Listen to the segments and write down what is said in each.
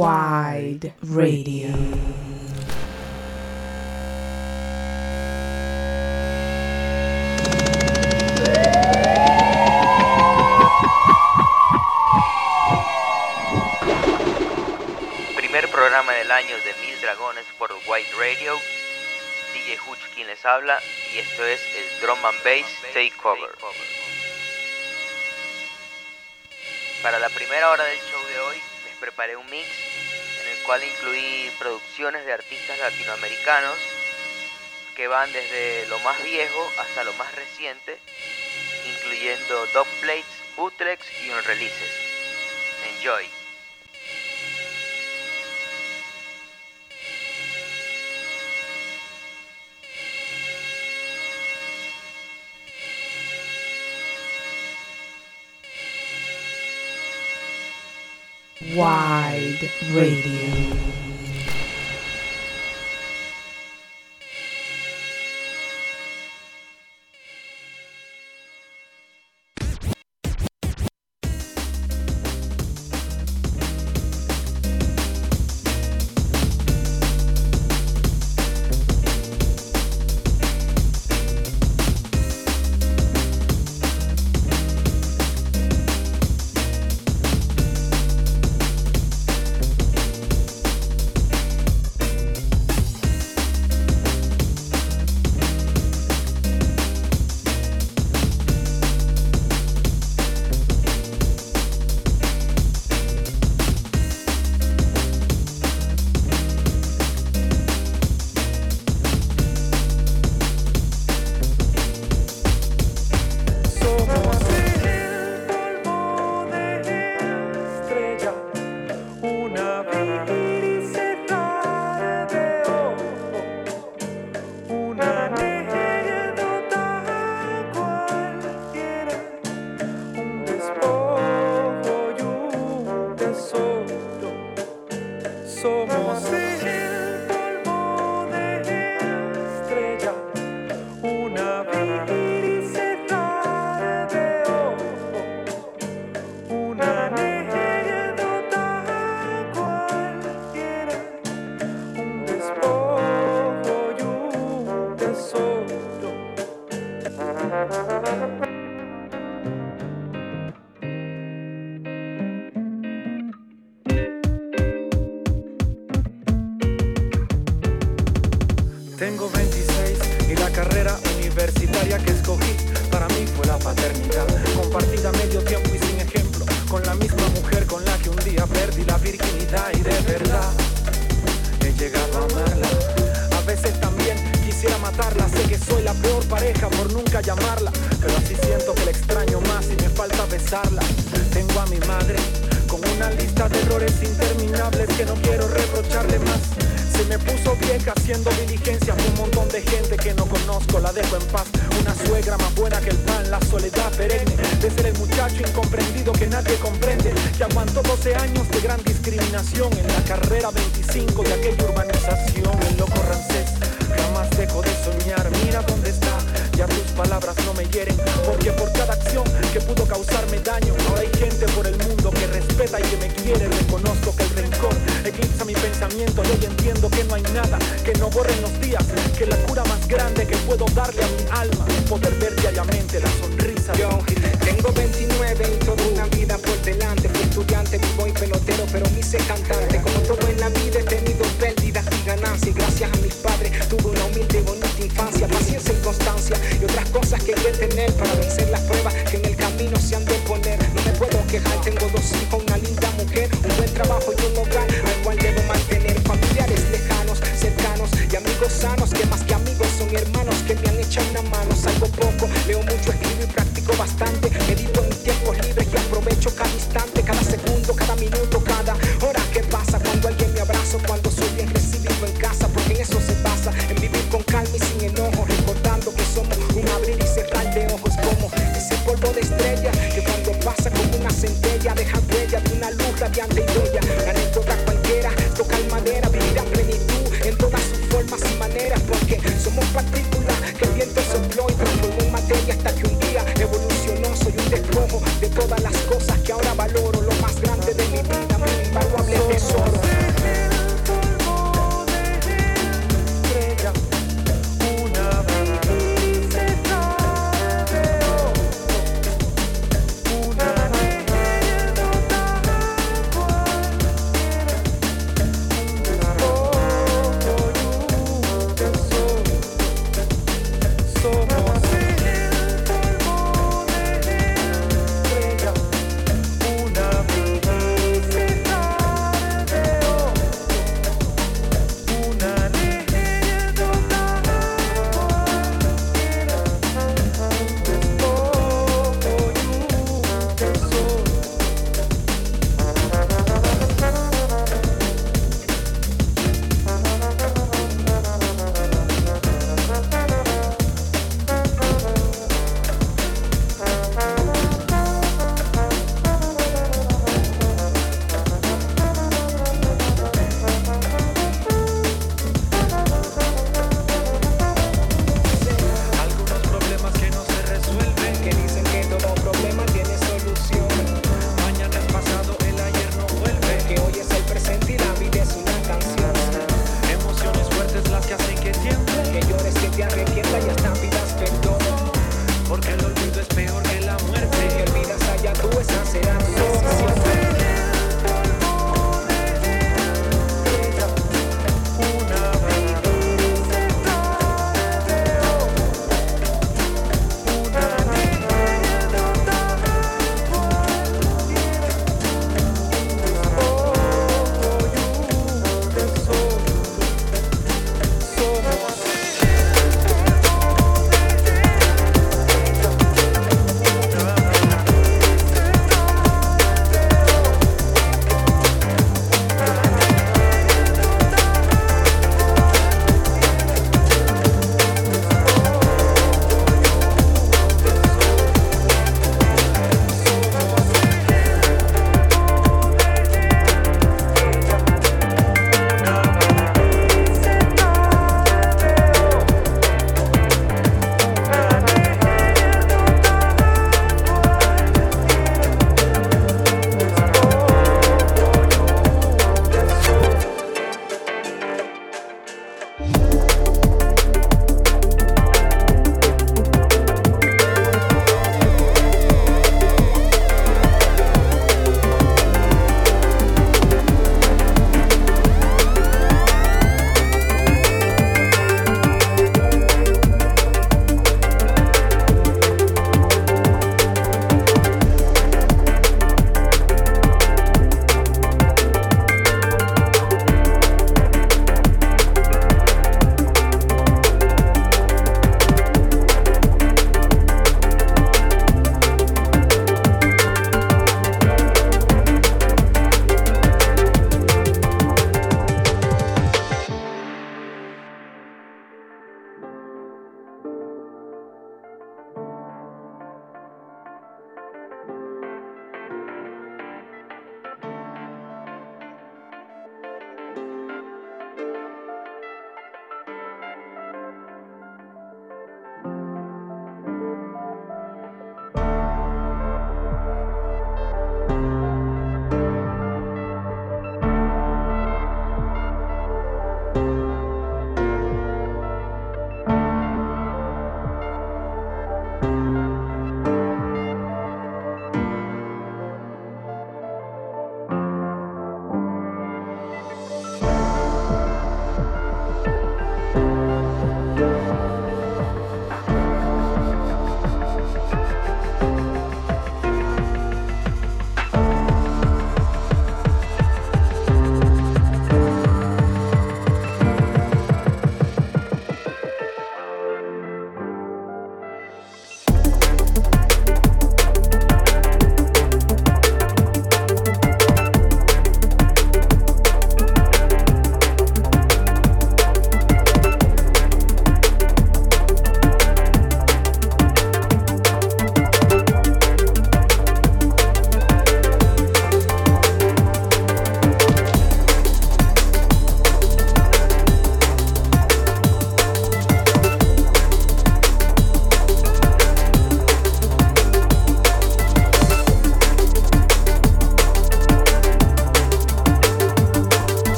Wide Radio. Primer programa del año de Mil Dragones por Wide Radio. DJ Hutch quien les habla y esto es el Drum and Bass Takeover. Para la primera hora del show preparé un mix en el cual incluí producciones de artistas latinoamericanos que van desde lo más viejo hasta lo más reciente, incluyendo dog plates, bootlegs y on releases. Enjoy. Wide Radio.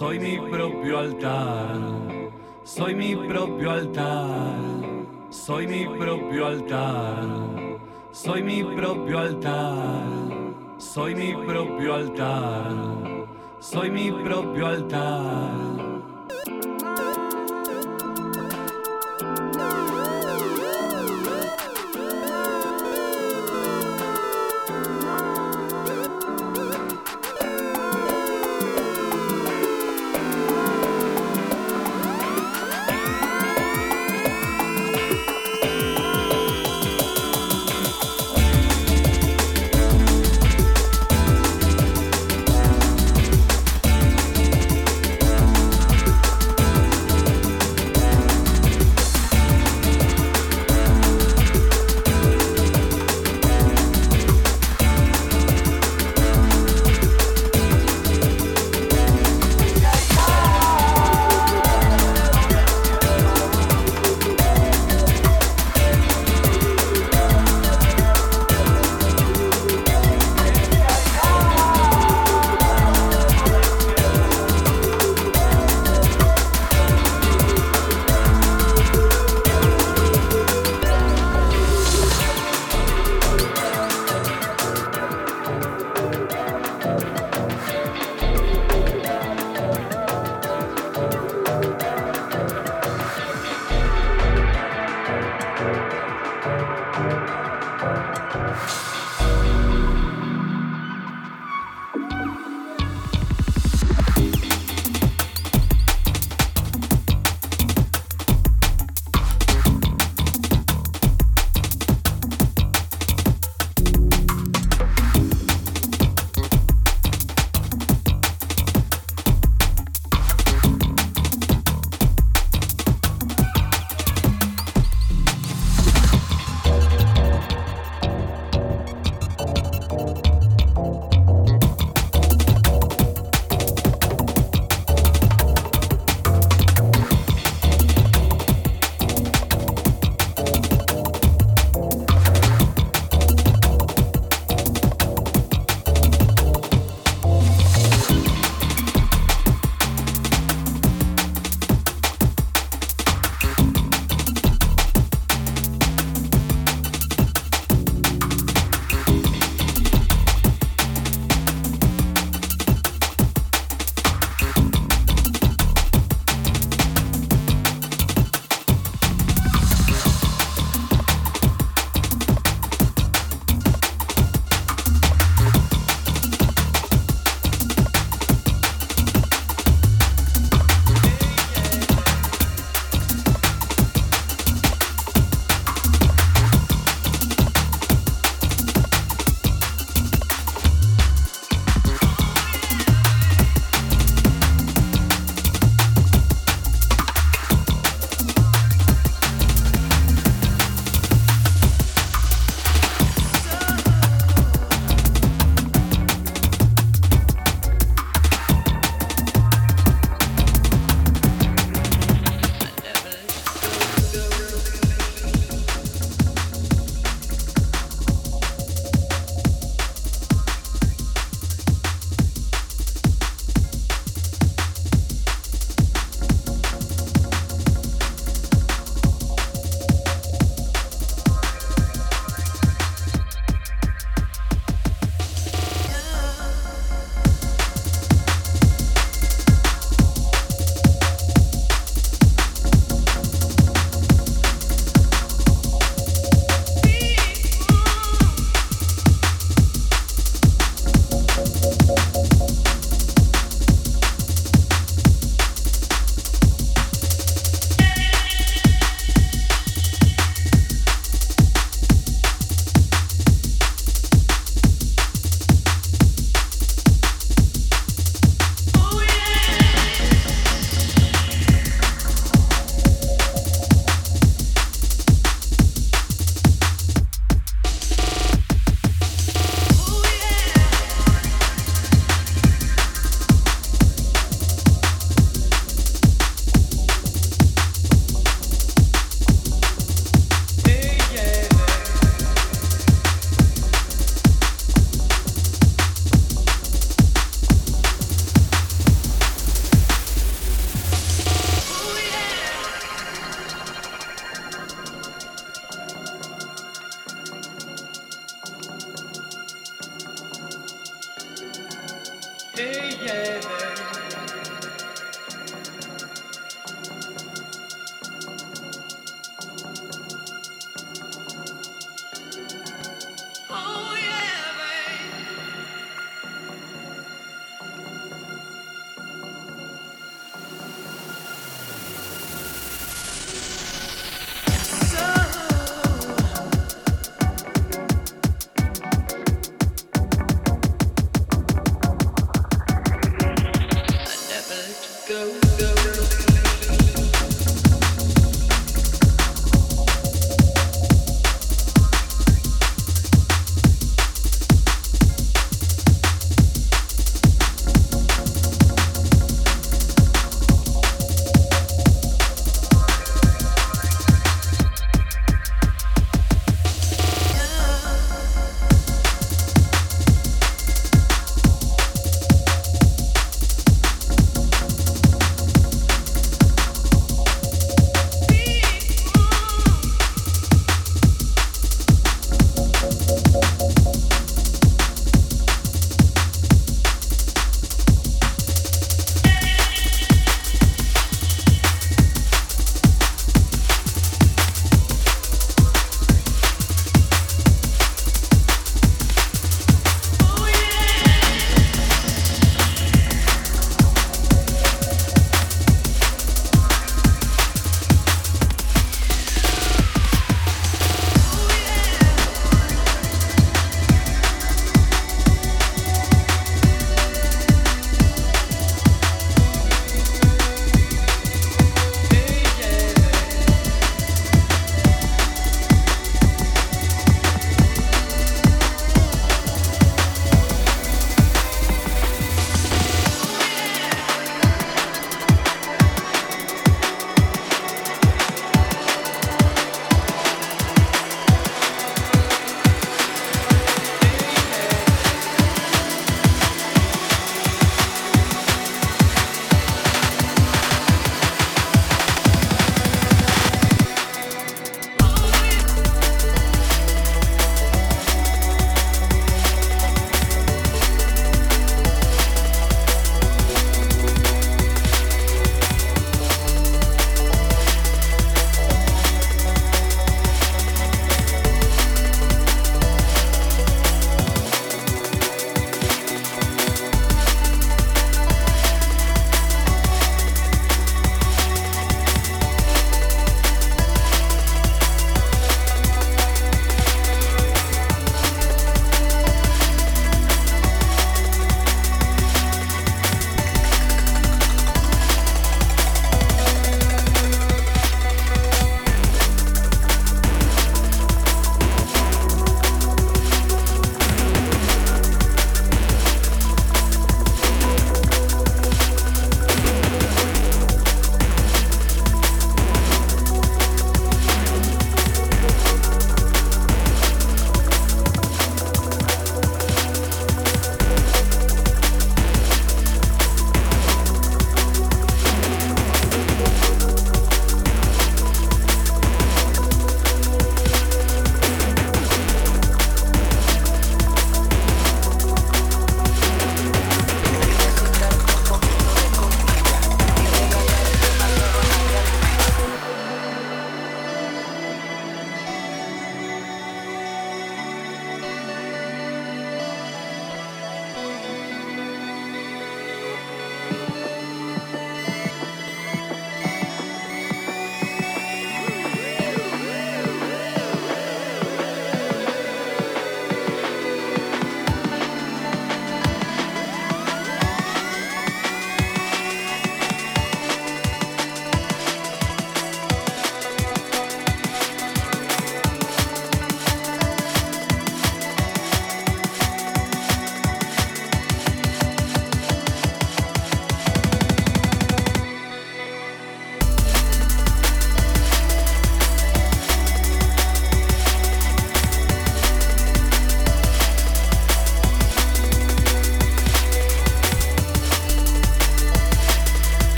Soy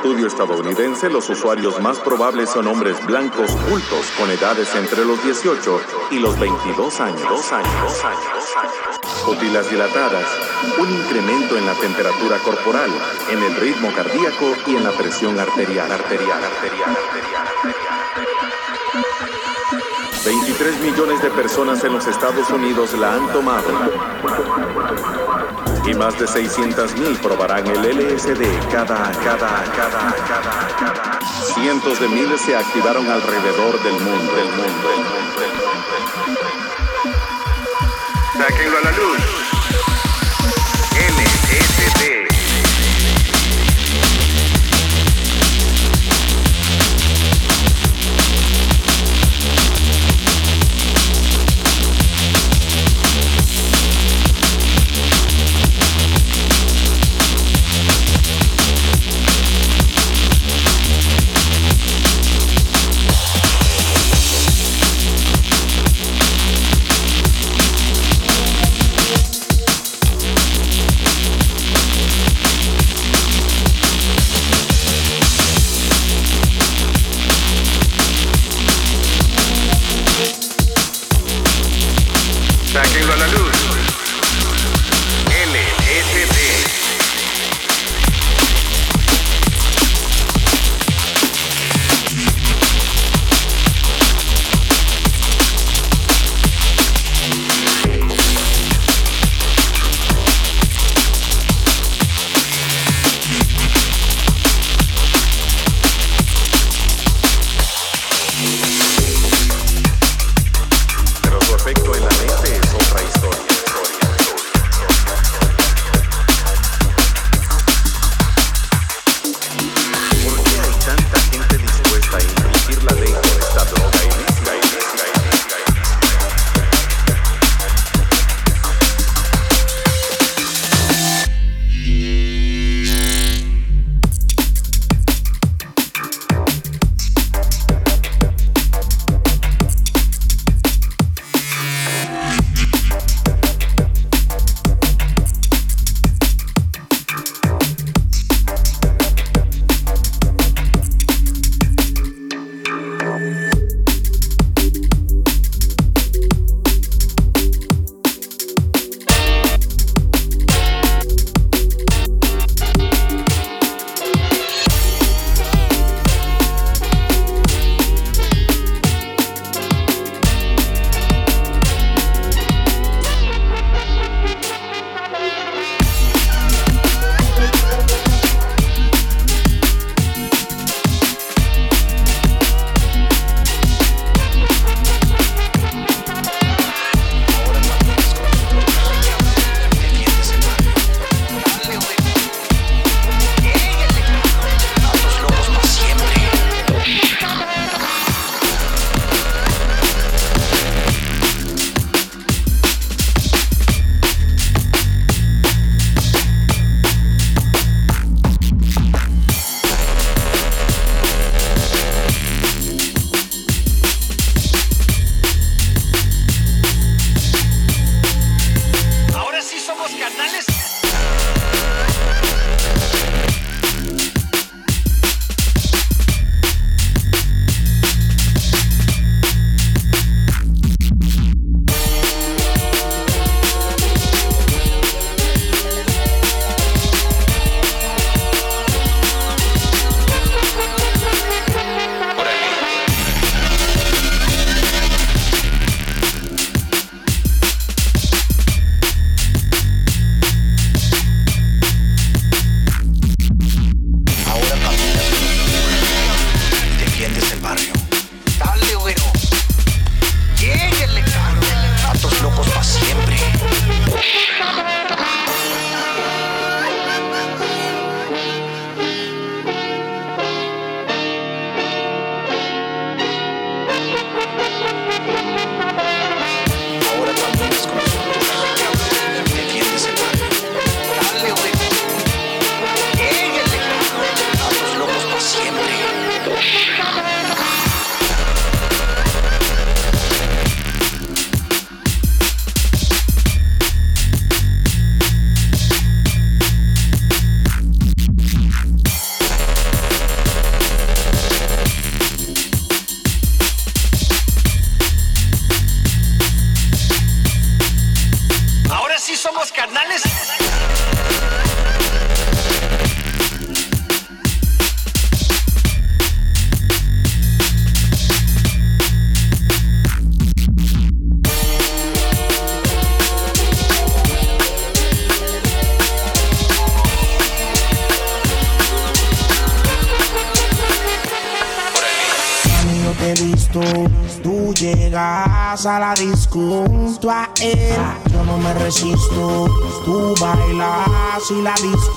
estudio estadounidense, los usuarios más probables son hombres blancos cultos con edades entre los 18 y los 22 años. Dos dilatadas, un incremento en la temperatura corporal, en el ritmo cardíaco y en la presión arterial, arterial, arterial. arterial, arterial. 23 millones de personas en los Estados Unidos la han tomado. Y más de 600 mil probarán el LSD cada, cada, cada, cada, cada. Cientos de miles se activaron alrededor del mundo, del mundo, del mundo. Sáquenlo a la luz.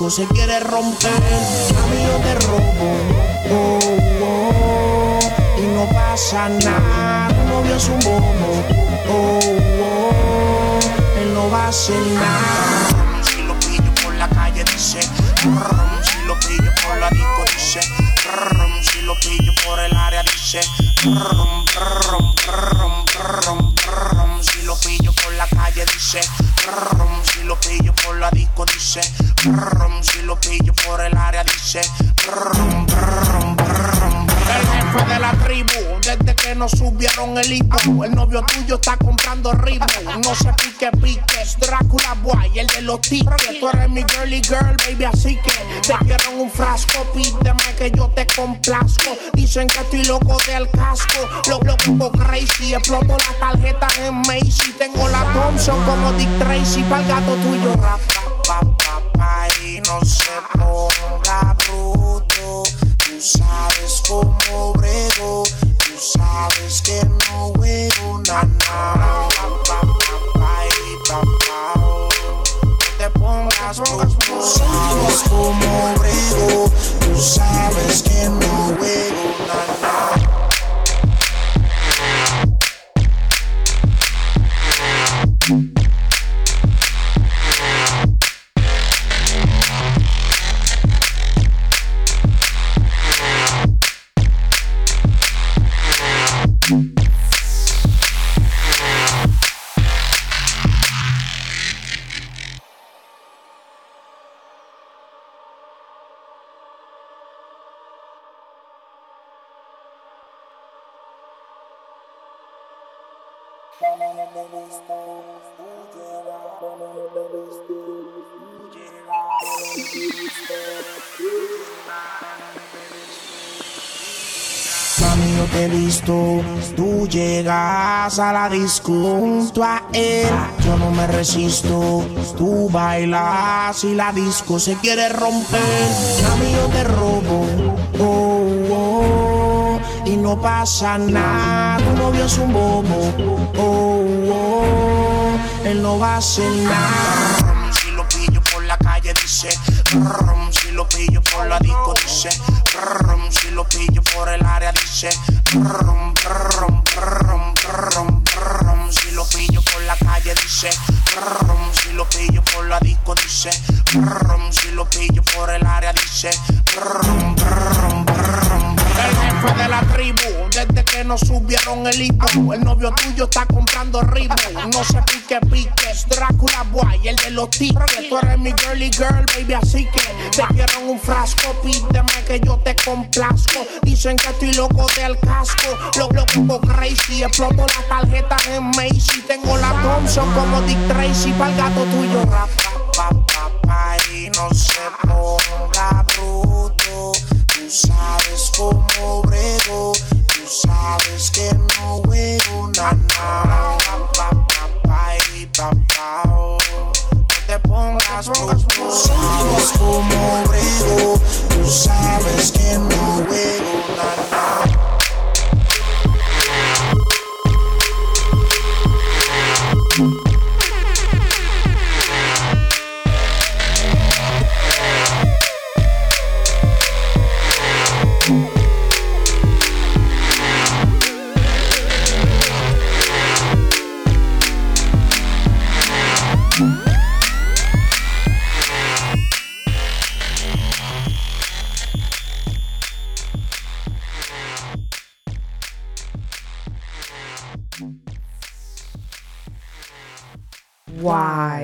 Disco se quiere romper. A mí yo robo, oh, oh, y no pasa nada. Tu novio es un bobo, oh, oh, él no va a hacer nada. Si lo pillo por la calle dice, si lo pillo por la disco dice, si lo pillo por el área dice, el el novio tuyo está comprando ritmo. No se pique pique, Drácula Boy, el de los tickets. Tú eres mi girly girl, baby, así que te quiero un frasco. Pídeme que yo te complazco. Dicen que estoy loco del casco, lo loco crazy. Exploto la tarjeta en Macy. Tengo la Thompson como Dick Tracy, pa'l gato tuyo. Rap, Mami, yo te he visto, tú llegas a la disco junto a él. Yo no me resisto, tú bailas y la disco se quiere romper. Mami, yo te robo, oh, no pasa nada. Tu novio es un bobo, oh, oh, él no va a hacer nada. Si lo pillo por la calle dice, si lo pillo por la disco dice, si lo pillo por el área dice, si lo pillo por la calle dice, si lo pillo por la disco dice, si lo pillo por el área dice. El jefe de la nos subieron el hipo, el novio tuyo está comprando ritmo. No se pique pique, Drácula Boy, el de los tickets. Tú eres mi girly girl, baby, así que te quiero en un frasco. Pídeme que yo te complazco. Dicen que estoy loco del casco, lo loco crazy. Exploto la tarjeta en Macy. Tengo la Thompson como Dick Tracy, pa'l gato tuyo. Rap, pa, y no se ponga bruto. Tú sabes cómo brego, sabes que no juego nada. Oh. No te pongas tú sabes cómo brego, tú sabes que no juego nada.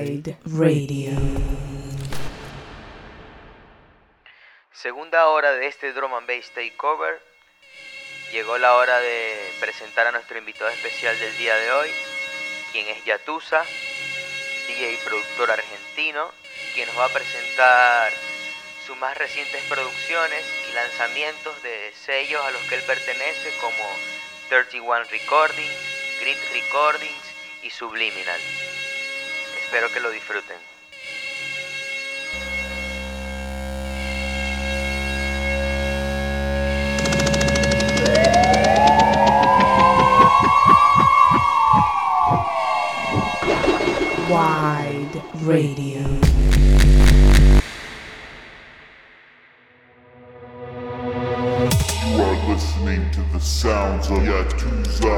Radio. Segunda hora de este Drum and Bass Takeover. Llegó la hora de presentar a nuestro invitado especial del día de hoy, quien es Yatusa, DJ y productor argentino, quien nos va a presentar sus más recientes producciones y lanzamientos de sellos a los que él pertenece como 31 Recordings, Grit Recordings y Subliminal. Espero que lo disfruten. Wide Radio. You are listening to the sounds of Yakuza.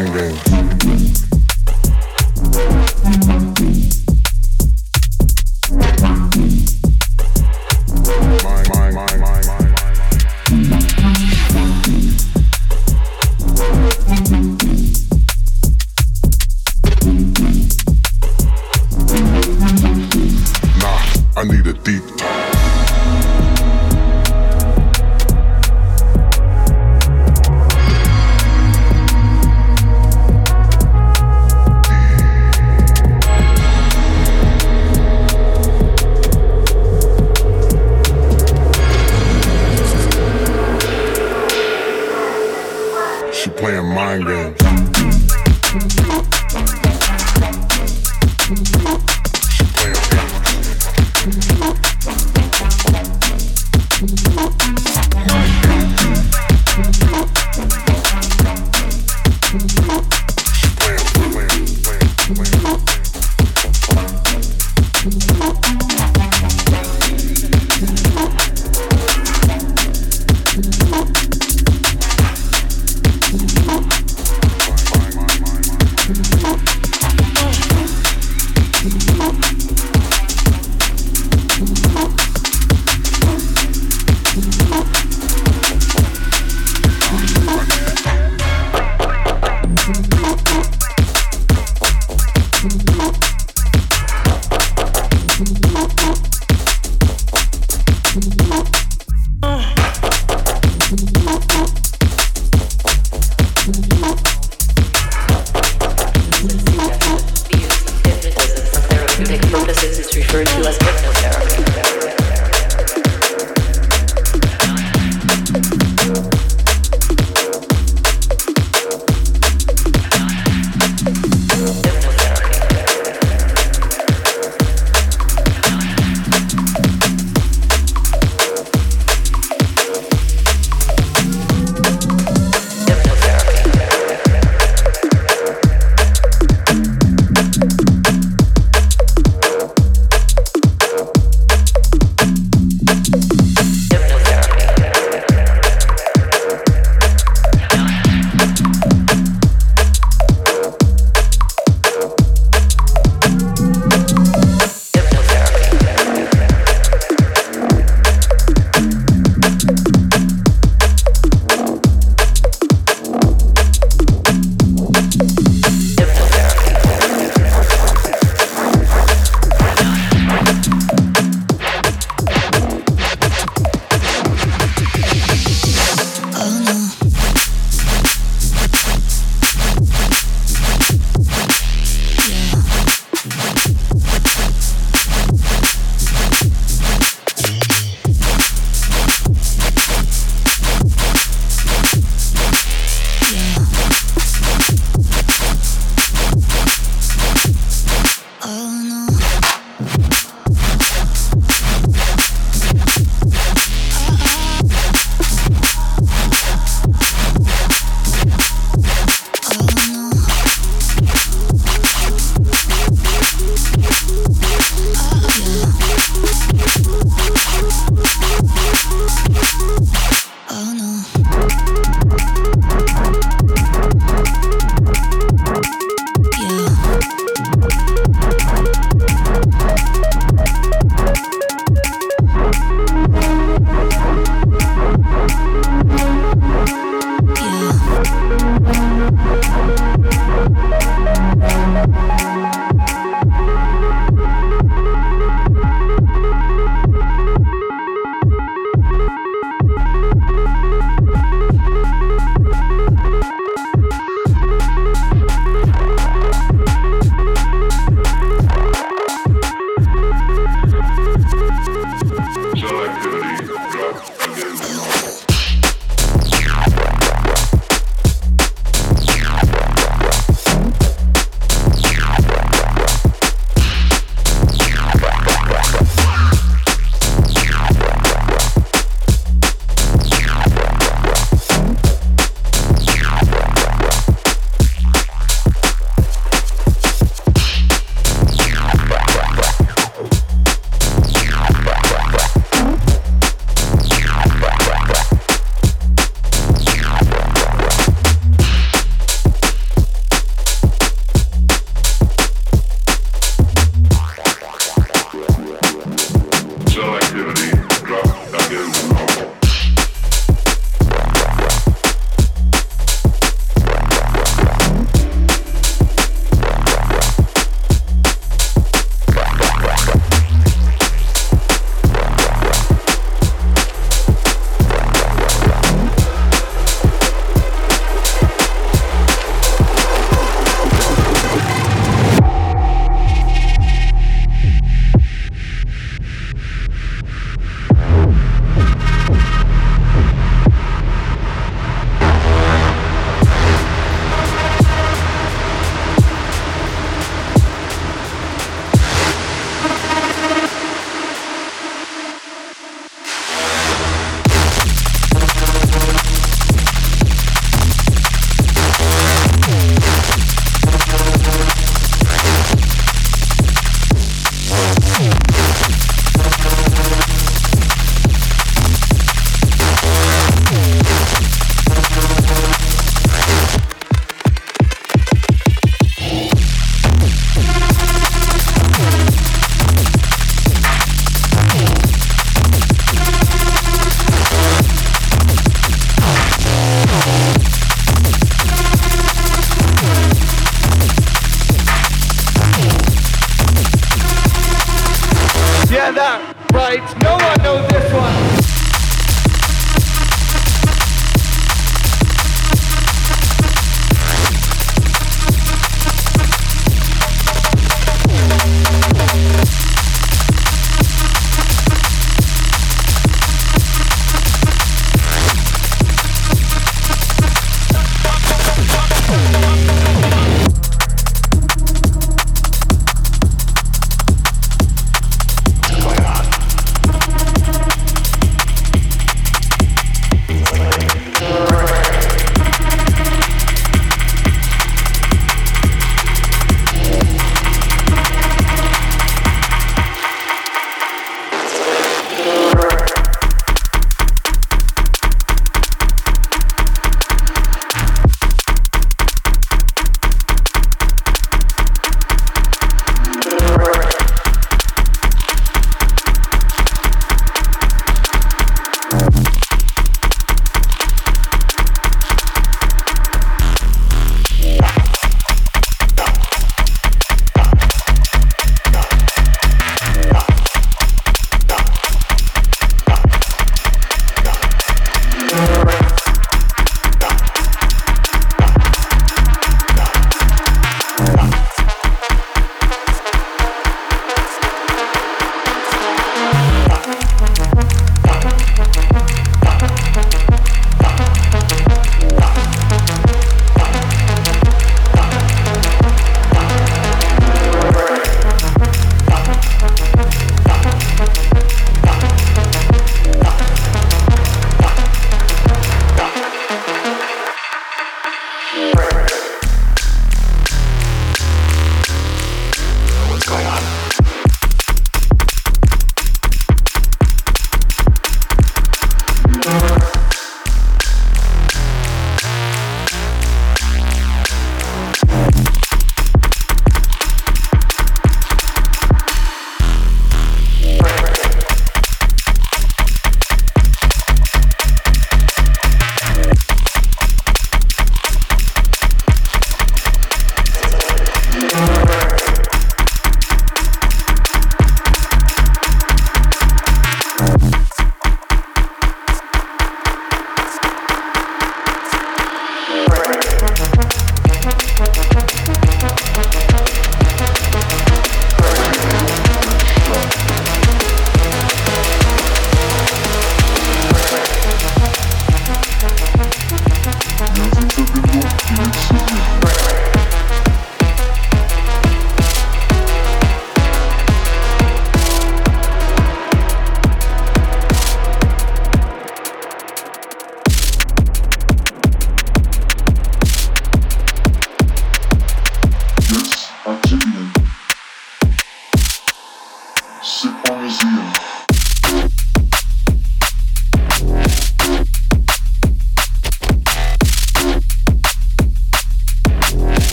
mind game.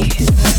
Bye.